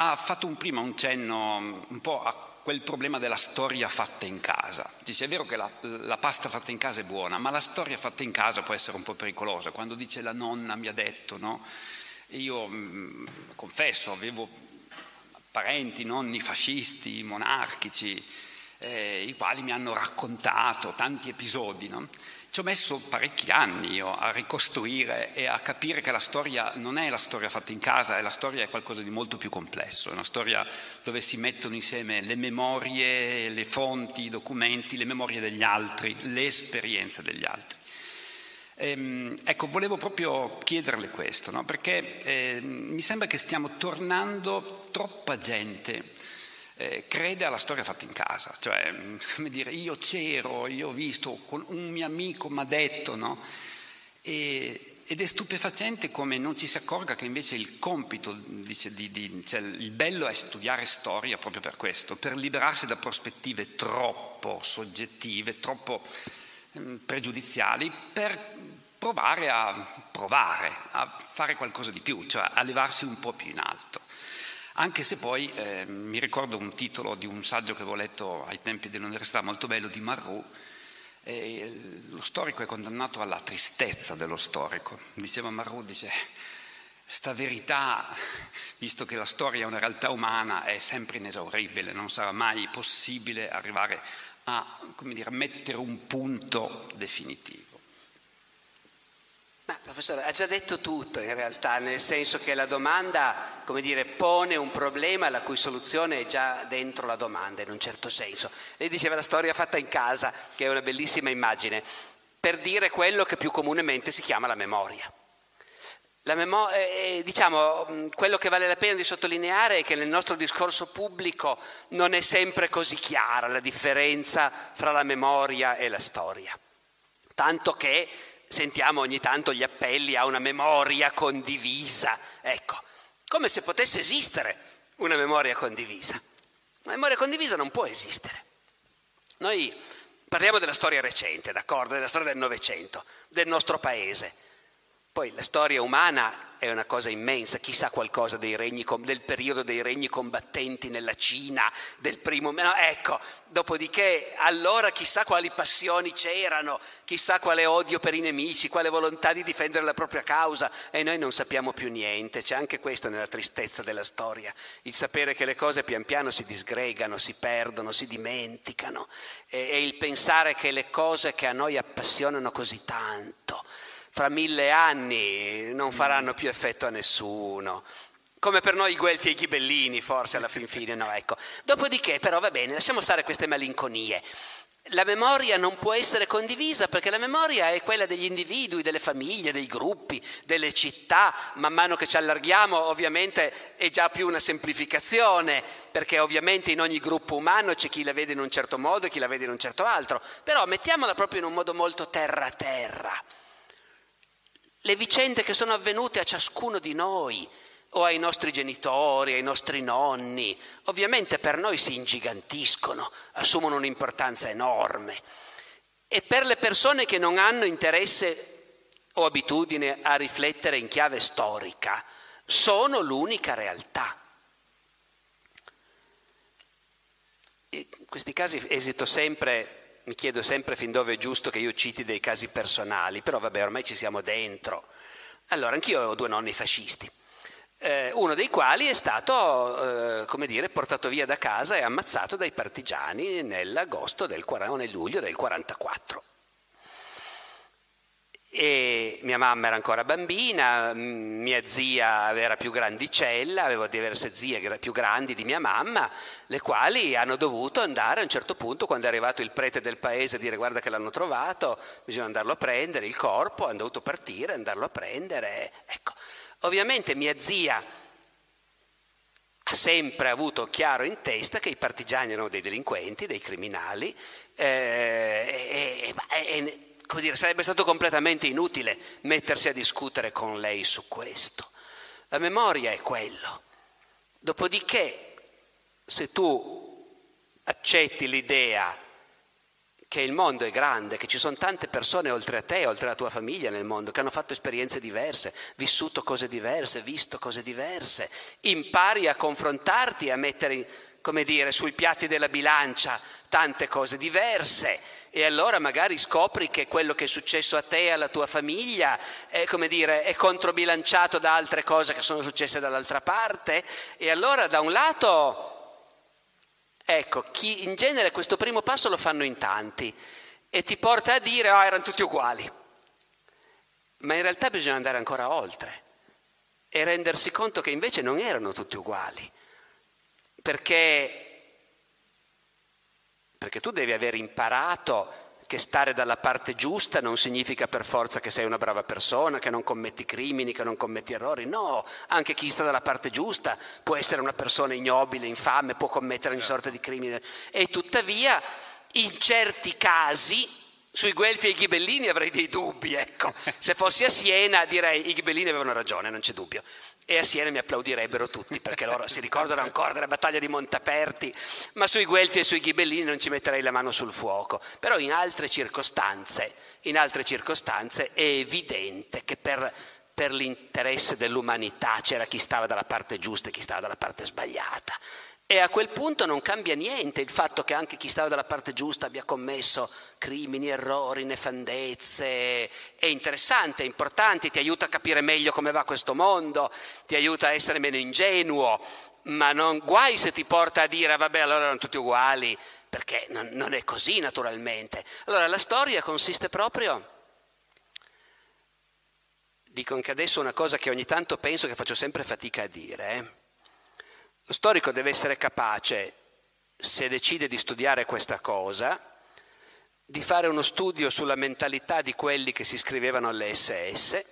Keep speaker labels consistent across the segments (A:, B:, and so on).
A: ha fatto un prima un cenno un po' a quel problema della storia fatta in casa. Dice, è vero che la, la, pasta fatta in casa è buona, ma la storia fatta in casa può essere un po' pericolosa. Quando dice la nonna mi ha detto, no? Io mh, mm, confesso, avevo parenti, nonni fascisti, monarchici, eh, i quali mi hanno raccontato tanti episodi, no? Ci ho messo parecchi anni io a ricostruire e a capire che la storia non è la storia fatta in casa, è la storia è qualcosa di molto più complesso, è una storia dove si mettono insieme le memorie, le fonti, i documenti, le memorie degli altri, le esperienze degli altri. Ehm, ecco, volevo proprio chiederle questo, no? perché eh, mi sembra che stiamo tornando troppa gente eh, crede alla storia fatta in casa, cioè, come dire, io c'ero, io ho visto, un mio amico mi ha detto, no? E, ed è stupefacente come non ci si accorga che invece il compito, dice, di, di, cioè il bello è studiare storia proprio per questo, per liberarsi da prospettive troppo soggettive, troppo eh, pregiudiziali, per provare a provare, a fare qualcosa di più, cioè a levarsi un po' più in alto anche se poi eh, mi ricordo un titolo di un saggio che avevo letto ai tempi dell'università molto bello di Marrou, eh, lo storico è condannato alla tristezza dello storico. Diceva Marrou, dice, sta verità, visto che la storia è una realtà umana, è sempre inesauribile, non sarà mai possibile arrivare a dire, mettere un punto definitivo.
B: Ma professore, ha già detto tutto in realtà, nel senso che la domanda, come dire, pone un problema la cui soluzione è già dentro la domanda, in un certo senso. Lei diceva la storia fatta in casa, che è una bellissima immagine, per dire quello che più comunemente si chiama la memoria. La memo- eh, diciamo, quello che vale la pena di sottolineare è che nel nostro discorso pubblico non è sempre così chiara la differenza fra la memoria e la storia. Tanto che sentiamo ogni tanto gli appelli a una memoria condivisa. Ecco, come se potesse esistere una memoria condivisa. Una memoria condivisa non può esistere. Noi parliamo della storia recente, d'accordo, della storia del Novecento, del nostro paese. Poi la storia umana è una cosa immensa, chissà qualcosa regni, del periodo dei regni combattenti nella Cina, del primo... No, ecco, dopodiché allora chissà quali passioni c'erano, chissà quale odio per i nemici, quale volontà di difendere la propria causa e noi non sappiamo più niente, c'è anche questo nella tristezza della storia, il sapere che le cose pian piano si disgregano, si perdono, si dimenticano e, e il pensare che le cose che a noi appassionano così tanto, fra mille anni non faranno più effetto a nessuno. Come per noi i Guelfi e i Ghibellini, forse alla fin fine, no, ecco. Dopodiché, però, va bene, lasciamo stare queste malinconie. La memoria non può essere condivisa perché la memoria è quella degli individui, delle famiglie, dei gruppi, delle città. Man mano che ci allarghiamo ovviamente è già più una semplificazione perché ovviamente in ogni gruppo umano c'è chi la vede in un certo modo e chi la vede in un certo altro. Però mettiamola proprio in un modo molto terra-terra le vicende che sono avvenute a ciascuno di noi o ai nostri genitori, ai nostri nonni, ovviamente per noi si ingigantiscono, assumono un'importanza enorme. E per le persone che non hanno interesse o abitudine a riflettere in chiave storica, sono l'unica realtà. In questi casi esito sempre mi chiedo sempre fin dove è giusto che io citi dei casi personali, però vabbè, ormai ci siamo dentro. Allora, anch'io avevo due nonni fascisti, eh, uno dei quali è stato, eh, come dire, portato via da casa e ammazzato dai partigiani nell'agosto del, o nel luglio del 44. E mia mamma era ancora bambina, mia zia era più grandicella, avevo diverse zie più grandi di mia mamma, le quali hanno dovuto andare a un certo punto, quando è arrivato il prete del paese, a dire guarda che l'hanno trovato, bisogna andarlo a prendere, il corpo, hanno dovuto partire, andarlo a prendere. Ecco, ovviamente mia zia ha sempre avuto chiaro in testa che i partigiani erano dei delinquenti, dei criminali, eh, e, e, e come dire, sarebbe stato completamente inutile mettersi a discutere con lei su questo. La memoria è quello. Dopodiché, se tu accetti l'idea che il mondo è grande, che ci sono tante persone oltre a te, oltre alla tua famiglia nel mondo, che hanno fatto esperienze diverse, vissuto cose diverse, visto cose diverse. Impari a confrontarti, a mettere, come dire, sui piatti della bilancia tante cose diverse. E allora magari scopri che quello che è successo a te e alla tua famiglia è, dire, è controbilanciato da altre cose che sono successe dall'altra parte. E allora da un lato Ecco, chi, in genere questo primo passo lo fanno in tanti e ti porta a dire, ah, oh, erano tutti uguali. Ma in realtà bisogna andare ancora oltre e rendersi conto che invece non erano tutti uguali. Perché, perché tu devi aver imparato che stare dalla parte giusta non significa per forza che sei una brava persona, che non commetti crimini, che non commetti errori. No, anche chi sta dalla parte giusta può essere una persona ignobile, infame, può commettere ogni sorta di crimine. E tuttavia, in certi casi, sui Guelfi e i Ghibellini avrei dei dubbi, ecco. Se fossi a Siena direi i Ghibellini avevano ragione, non c'è dubbio e a Siena mi applaudirebbero tutti perché loro si ricordano ancora della battaglia di Montaperti, ma sui Guelfi e sui Ghibellini non ci metterei la mano sul fuoco. Però in altre circostanze, in altre circostanze è evidente che per, per l'interesse dell'umanità c'era chi stava dalla parte giusta e chi stava dalla parte sbagliata. E a quel punto non cambia niente il fatto che anche chi stava dalla parte giusta abbia commesso crimini, errori, nefandezze. È interessante, è importante, ti aiuta a capire meglio come va questo mondo, ti aiuta a essere meno ingenuo, ma non guai se ti porta a dire vabbè allora erano tutti uguali, perché non, non è così naturalmente. Allora la storia consiste proprio... Dico anche adesso una cosa che ogni tanto penso che faccio sempre fatica a dire. Eh? Lo storico deve essere capace, se decide di studiare questa cosa, di fare uno studio sulla mentalità di quelli che si iscrivevano alle SS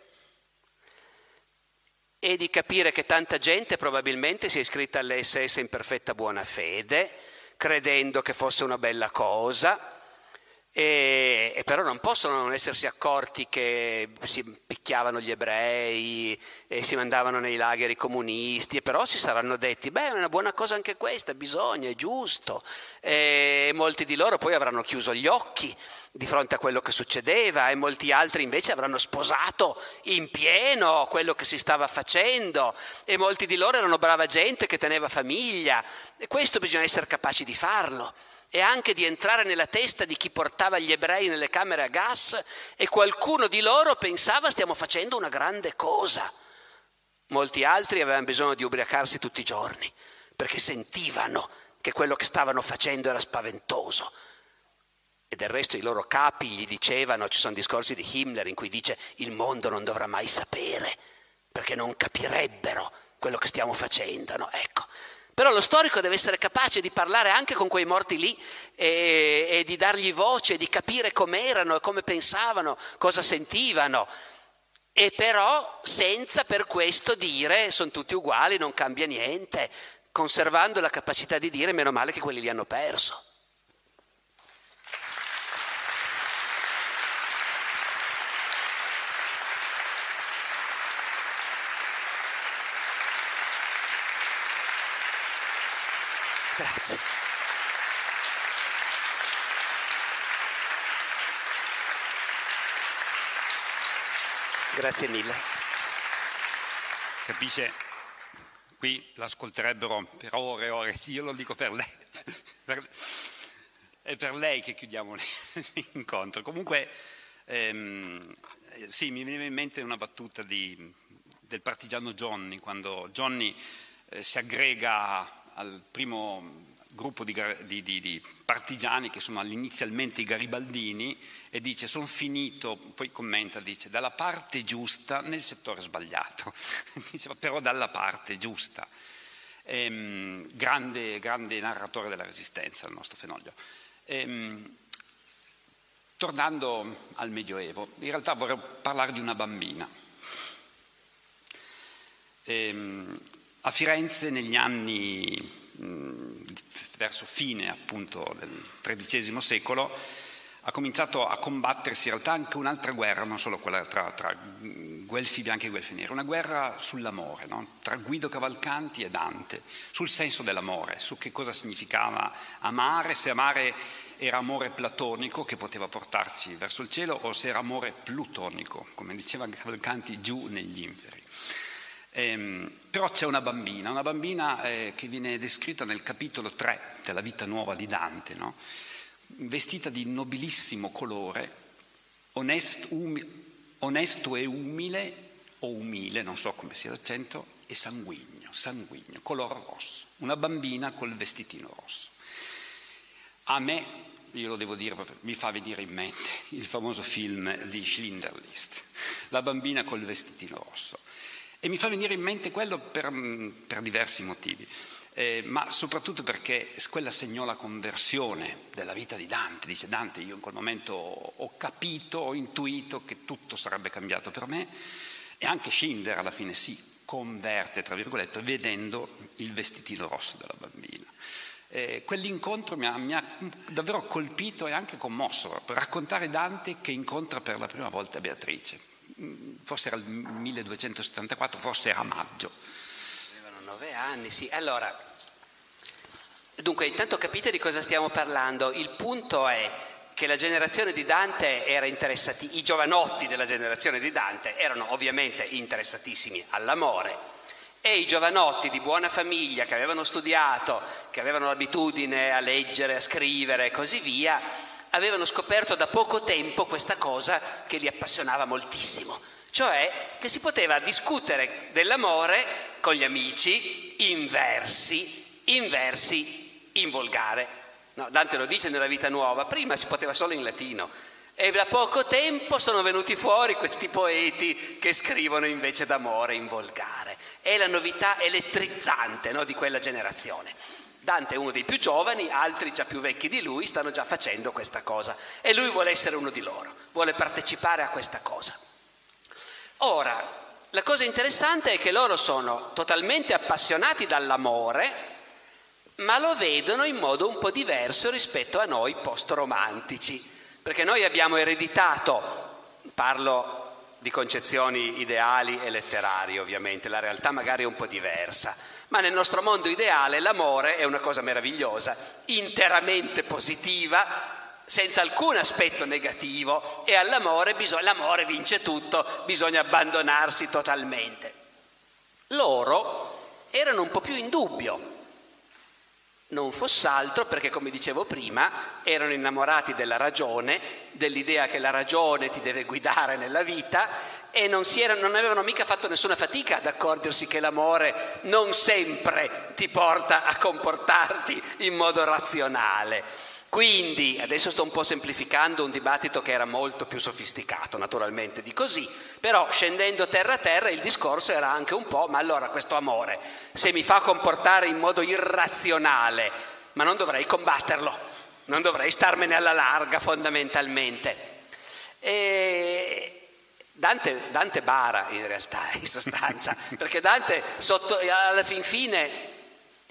B: e di capire che tanta gente probabilmente si è iscritta alle SS in perfetta buona fede, credendo che fosse una bella cosa, però non possono non essersi accorti che si picchiavano gli ebrei e si mandavano nei lager i comunisti, e però si saranno detti, beh, è una buona cosa anche questa, bisogna, è giusto. E molti di loro poi avranno chiuso gli occhi di fronte a quello che succedeva e molti altri invece avranno sposato in pieno quello che si stava facendo e molti di loro erano brava gente che teneva famiglia. E questo bisogna essere capaci di farlo e anche di entrare nella testa di chi portava gli ebrei nelle camere a gas e qualcuno di loro pensava stiamo facendo una grande cosa. Molti altri avevano bisogno di ubriacarsi tutti i giorni perché sentivano che quello che stavano facendo era spaventoso. E del resto i loro capi gli dicevano, ci sono discorsi di Himmler in cui dice il mondo non dovrà mai sapere perché non capirebbero quello che stiamo facendo. No? Ecco, però lo storico deve essere capace di parlare anche con quei morti lì e, e di dargli voce, di capire com'erano, come pensavano, cosa sentivano. E però senza per questo dire sono tutti uguali, non cambia niente, conservando la capacità di dire meno male che quelli li hanno perso. Grazie. Grazie mille.
A: Capisce? Qui l'ascolterebbero per ore e ore, io lo dico per lei. È per lei che chiudiamo l'incontro. Comunque, ehm, sì, mi viene in mente una battuta di, del partigiano Johnny, quando Johnny eh, si aggrega al primo gruppo di, di, di, partigiani che sono inizialmente i garibaldini e dice sono finito, poi commenta, dice dalla parte giusta nel settore sbagliato, dice, però dalla parte giusta. Ehm, grande, grande, narratore della resistenza il nostro Fenoglio. Ehm, tornando al Medioevo, in realtà vorrei parlare di una bambina. Ehm, a Firenze negli anni, verso fine appunto del XIII secolo, ha cominciato a combattersi in realtà anche un'altra guerra, non solo quella tra, tra Guelfi bianchi e Guelfi neri, una guerra sull'amore, no? tra Guido Cavalcanti e Dante, sul senso dell'amore, su che cosa significava amare, se amare era amore platonico che poteva portarci verso il cielo o se era amore plutonico, come diceva Cavalcanti, giù negli inferi. Ehm, però c'è una bambina, una bambina eh, che viene descritta nel capitolo 3 della vita nuova di Dante, no? vestita di nobilissimo colore, onest, umi, onesto e umile, o umile, non so come sia l'accento, e sanguigno, sanguigno, color rosso, una bambina col vestitino rosso. A me, io lo devo dire, mi fa venire in mente il famoso film di Schlinderlist, la bambina col vestitino rosso. E mi fa venire in mente quello per, per diversi motivi, eh, ma soprattutto perché quella segnò la conversione della vita di Dante. Dice Dante, io in quel momento ho capito, ho intuito che tutto sarebbe cambiato per me e anche Schindler alla fine si converte, tra virgolette, vedendo il vestitino rosso della bambina. Eh, quell'incontro mi ha, mi ha, davvero colpito e anche commosso, raccontare Dante che incontra per la prima volta Beatrice forse era il 1274, forse era maggio.
B: Avevano nove anni, sì. Allora, dunque, intanto capite di cosa stiamo parlando. Il punto è che la generazione di Dante era interessati, i giovanotti della generazione di Dante erano ovviamente interessatissimi all'amore e i giovanotti di buona famiglia che avevano studiato, che avevano l'abitudine a leggere, a scrivere e così via, avevano scoperto da poco tempo questa cosa che li appassionava moltissimo, cioè che si poteva discutere dell'amore con gli amici in versi, in versi in volgare. No, Dante lo dice nella vita nuova, prima si poteva solo in latino. E da poco tempo sono venuti fuori questi poeti che scrivono invece d'amore in volgare. È la novità elettrizzante no, di quella generazione. Dante è uno dei più giovani, altri già più vecchi di lui stanno già facendo questa cosa e lui vuole essere uno di loro, vuole partecipare a questa cosa. Ora, la cosa interessante è che loro sono totalmente appassionati dall'amore, ma lo vedono in modo un po' diverso rispetto a noi post-romantici, perché noi abbiamo ereditato, parlo di concezioni ideali e letterarie ovviamente, la realtà magari è un po' diversa ma nel nostro mondo ideale l'amore è una cosa meravigliosa, interamente positiva, senza alcun aspetto negativo e all'amore bisog- l'amore vince tutto, bisogna abbandonarsi totalmente. Loro erano un po' più in dubbio, non fosse altro perché, come dicevo prima, erano innamorati della ragione, dell'idea che la ragione ti deve guidare nella vita e non, erano, non, avevano mica fatto nessuna fatica ad accorgersi che l'amore non sempre ti porta a comportarti in modo razionale. Quindi, adesso sto un po' semplificando un dibattito che era molto più sofisticato, naturalmente, di così, però scendendo terra a terra il discorso era anche un po', ma allora questo amore, se mi fa comportare in modo irrazionale, ma non dovrei combatterlo, non dovrei starmene alla larga fondamentalmente. E Dante, Dante bara in realtà, in sostanza, perché Dante sotto, alla fin fine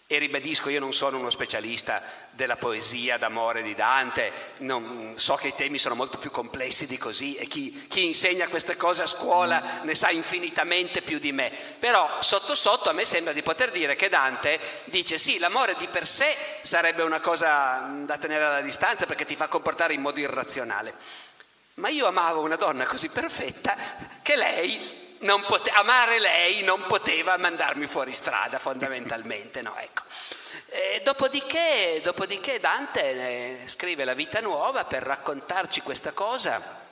B: e ribadisco, io non sono uno specialista della poesia d'amore di Dante, non, so che i temi sono molto più complessi di così e chi, chi, insegna queste cose a scuola ne sa infinitamente più di me. Però sotto sotto a me sembra di poter dire che Dante dice sì, l'amore di per sé sarebbe una cosa da tenere alla distanza perché ti fa comportare in modo irrazionale. Ma io amavo una donna così perfetta che lei pote- amare lei non poteva mandarmi fuori strada fondamentalmente, no, ecco. dopodiché, dopodiché, Dante eh, scrive la vita nuova per raccontarci questa cosa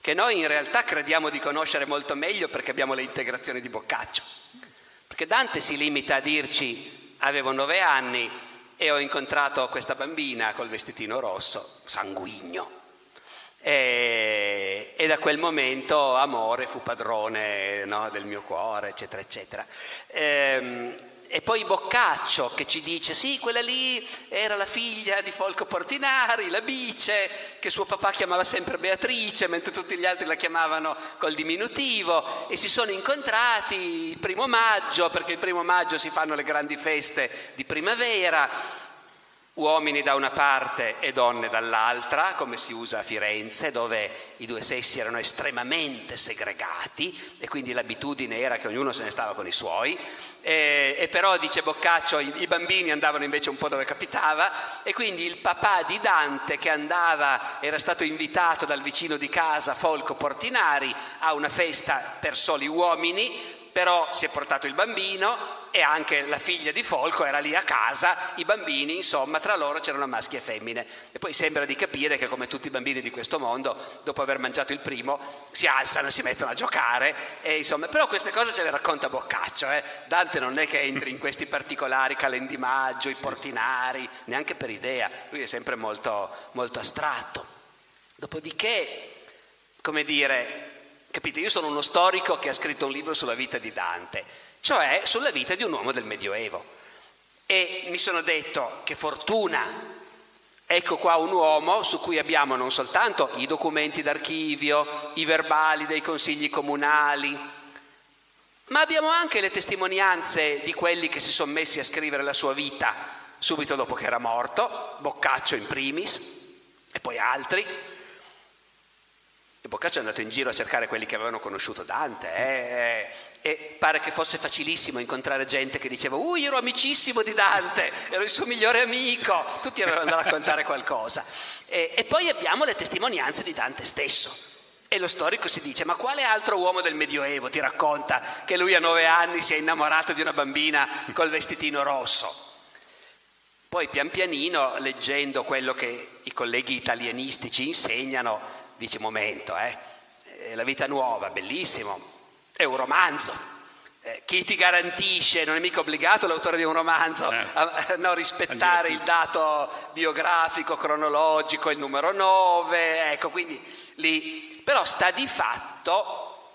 B: che noi in realtà crediamo di conoscere molto meglio perché abbiamo le integrazioni di Boccaccio. Perché Dante si limita a dirci avevo nove anni e ho incontrato questa bambina col vestitino rosso, sanguigno, e, e, da quel momento amore fu padrone no, del mio cuore, eccetera, eccetera. E, ehm, e, poi Boccaccio che ci dice, sì, quella lì era la figlia di Folco Portinari, la bice, che suo papà chiamava sempre Beatrice, mentre tutti gli altri la chiamavano col diminutivo, e si sono incontrati il primo maggio, perché il primo maggio si fanno le grandi feste di primavera, uomini da una parte e donne dall'altra, come si usa a Firenze, dove i due sessi erano estremamente segregati e quindi l'abitudine era che ognuno se ne stava con i suoi. E, e però, dice Boccaccio, i, i, bambini andavano invece un po' dove capitava e quindi il papà di Dante che andava, era stato invitato dal vicino di casa, Folco Portinari, a una festa per soli uomini, però si è portato il bambino e anche la figlia di Folco era lì a casa, i bambini, insomma, tra loro c'erano maschi e femmine. E poi sembra di capire che come tutti i bambini di questo mondo, dopo aver mangiato il primo, si alzano e si mettono a giocare, e, insomma, però queste cose ce le racconta Boccaccio. Eh? Dante non è che entri in questi particolari calendimaggio, i portinari, neanche per idea, lui è sempre molto, molto astratto. Dopodiché, come dire, capite, io sono uno storico che ha scritto un libro sulla vita di Dante cioè sulla vita di un uomo del Medioevo. E mi sono detto che fortuna, ecco qua un uomo su cui abbiamo non soltanto i documenti d'archivio, i verbali dei consigli comunali, ma abbiamo anche le testimonianze di quelli che si sono messi a scrivere la sua vita subito dopo che era morto, Boccaccio in primis, e poi altri, Boccaccio è andato in giro a cercare quelli che avevano conosciuto Dante eh, e pare che fosse facilissimo incontrare gente che diceva uh io ero amicissimo di Dante, ero il suo migliore amico, tutti avevano da raccontare qualcosa. E, e poi abbiamo le testimonianze di Dante stesso. E lo storico si dice, ma quale altro uomo del Medioevo ti racconta che lui a nove anni si è innamorato di una bambina col vestitino rosso? Poi pian pianino, leggendo quello che i colleghi italianisti ci insegnano, dice momento, eh? la vita nuova, bellissimo, è un romanzo. Eh, chi ti garantisce, non è mica obbligato l'autore di un romanzo eh. a, a no, rispettare il dato biografico, cronologico, il numero 9, ecco, quindi lì, però sta di fatto,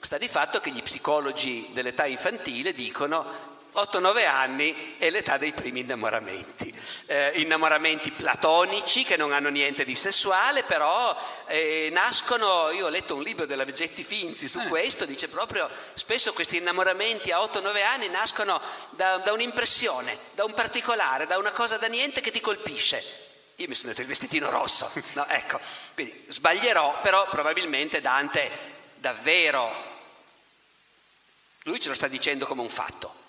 B: sta di fatto che gli psicologi dell'età infantile dicono 8-9 anni è l'età dei primi innamoramenti, eh, innamoramenti platonici che non hanno niente di sessuale, però eh, nascono, io ho letto un libro della Vegetti Finzi su eh. questo, dice proprio spesso questi innamoramenti a 8-9 anni nascono da, da un'impressione, da un particolare, da una cosa da niente che ti colpisce. Io mi sono detto il vestitino rosso, no, ecco, quindi sbaglierò, però probabilmente Dante davvero, lui ce lo sta dicendo come un fatto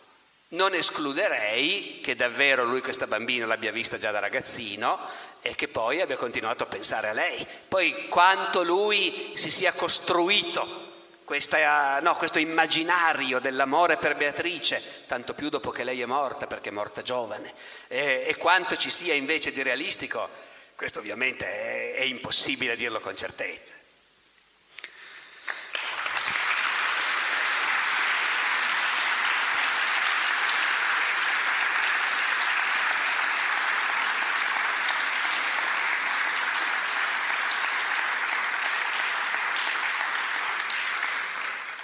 B: non escluderei che davvero lui questa bambina l'abbia vista già da ragazzino e che poi abbia continuato a pensare a lei. Poi quanto lui si sia costruito questa, no, questo immaginario dell'amore per Beatrice, tanto più dopo che lei è morta, perché è morta giovane, e, e quanto ci sia invece di realistico, questo ovviamente è, è impossibile dirlo con certezza.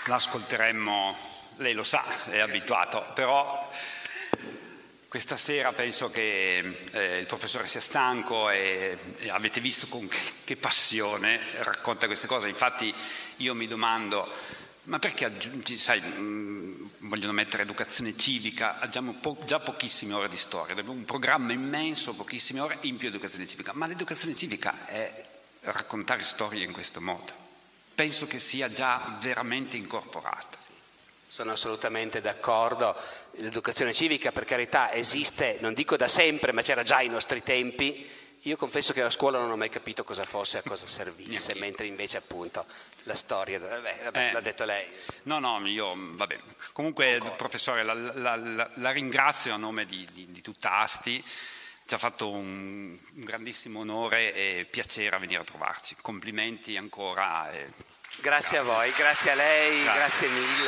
A: L'ascolteremmo, lei lo sa, è abituato, però questa sera penso che eh, il professore sia stanco e, e avete visto con che, che, passione racconta queste cose. Infatti io mi domando, ma perché aggiungi, sai, mm, vogliono mettere educazione civica, abbiamo po- già pochissime ore di storia, abbiamo un programma immenso, pochissime ore, in più educazione civica, ma l'educazione civica è raccontare storie in questo modo penso che sia già veramente incorporata.
B: Sono assolutamente d'accordo. L'educazione civica, per carità, esiste, non dico da sempre, ma c'era già ai nostri tempi. Io confesso che a scuola non ho mai capito cosa fosse, a cosa servisse, mentre invece appunto la storia, vabbè, vabbè, eh, l'ha detto lei.
A: No, no, io, vabbè. Comunque, Concordo. professore, la, la, la, la, ringrazio a nome di, di, di tutta Asti ci ha fatto un, un, grandissimo onore e piacere venire a trovarci. Complimenti ancora.
B: E... Grazie, grazie, a voi, grazie a lei, grazie, grazie mille.